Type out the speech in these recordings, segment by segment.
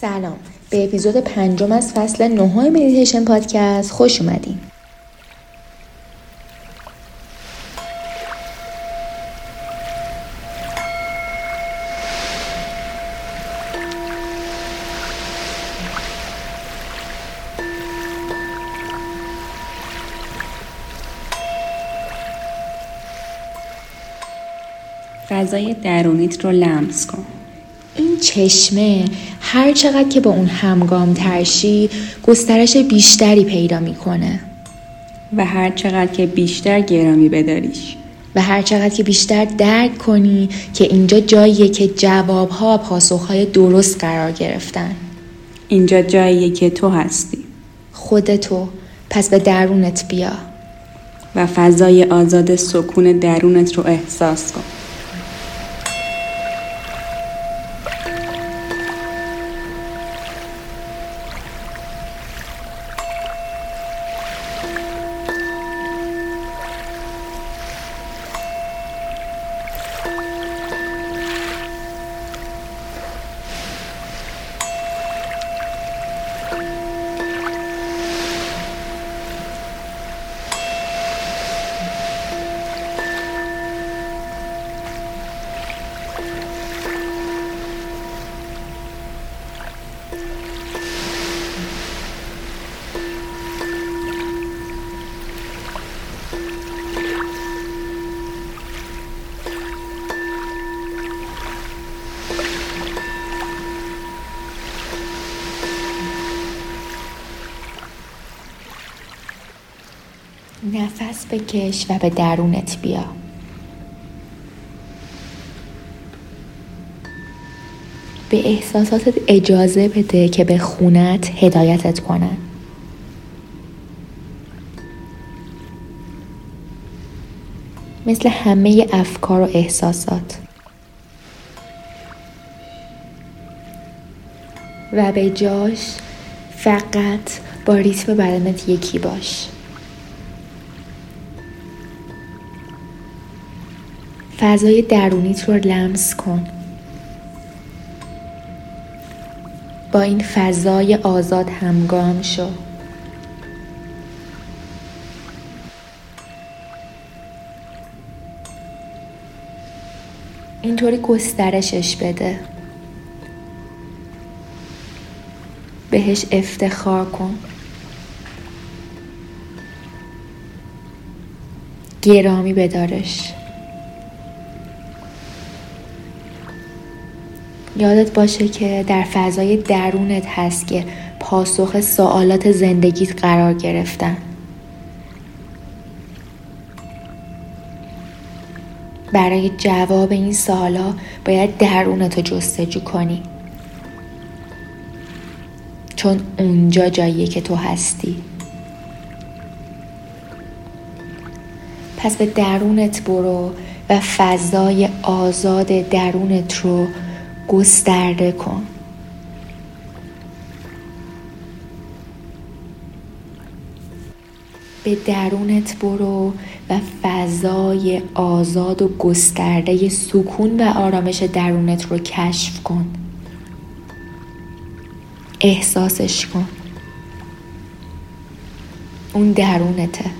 سلام. به اپیزود پنجم از فصل نهم مدیتیشن پادکست خوش اومدین. فضای درونیت رو لمس کن. چشمه هر چقدر که با اون همگام ترشی گسترش بیشتری پیدا می‌کنه. و هر چقدر که بیشتر گرامی بداریش. و هر چقدر که بیشتر درک کنی که اینجا جاییه که جوابها و پاسخهای درست قرار گرفتن. اینجا جاییه که تو هستی. خودتو پس به درونت بیا. و فضای آزاد سکون درونت رو احساس کن. نفس بکش و به درونت بیا. به احساساتت اجازه بده که به خونت هدایتت کنن. مثل همه افکار و احساسات. و به جاش فقط با ریتم بدنت یکی باش. فضای درونیت رو لمس کن. با این فضای آزاد همگام شو. اینطوری گسترشش بده. بهش افتخار کن. گرامی بدارش. یادت باشه که در فضای درونت هست که پاسخ سوالات زندگیت قرار گرفتن. برای جواب این سوالا باید درونت رو جستجو کنی. چون اونجا جاییه که تو هستی. پس به درونت برو و فضای آزاد درونت رو گسترده کن. به درونت برو و فضای آزاد و گسترده سکون و آرامش درونت رو کشف کن. احساسش کن. اون درونته.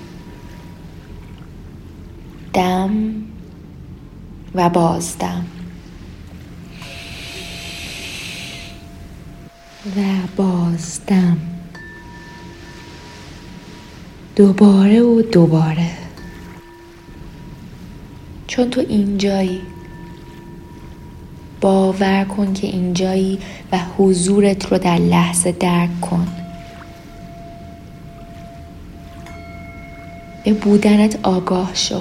دم و بازدم. و بازدم. دوباره و دوباره. چون تو اینجایی باور کن که اینجایی و حضورت رو در لحظه درک کن. به بودنت آگاه شو.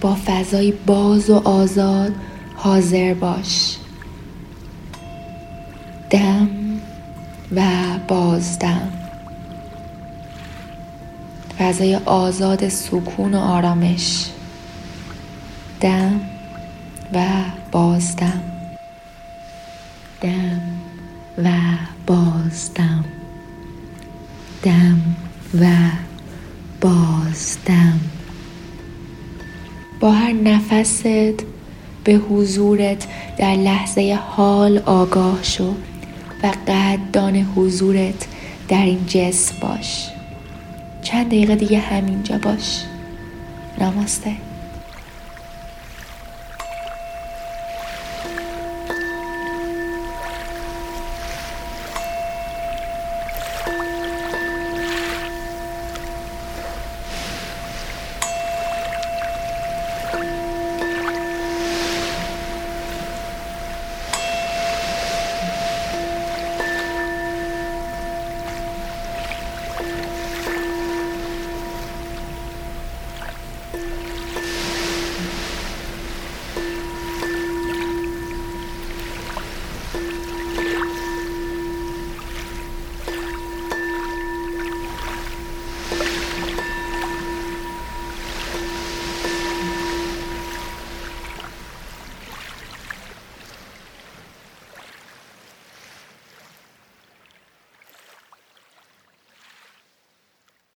با فضای باز و آزاد حاضر باش. دم و بازدم فضای آزاد سکون و آرامش. دم و بازدم دم و بازدم دم و بازدم با هر نفست به حضورت در لحظه حال آگاه شو. و قدردان حضورت در این جسم باش. چند دقیقه دیگه همینجا باش. نماسته.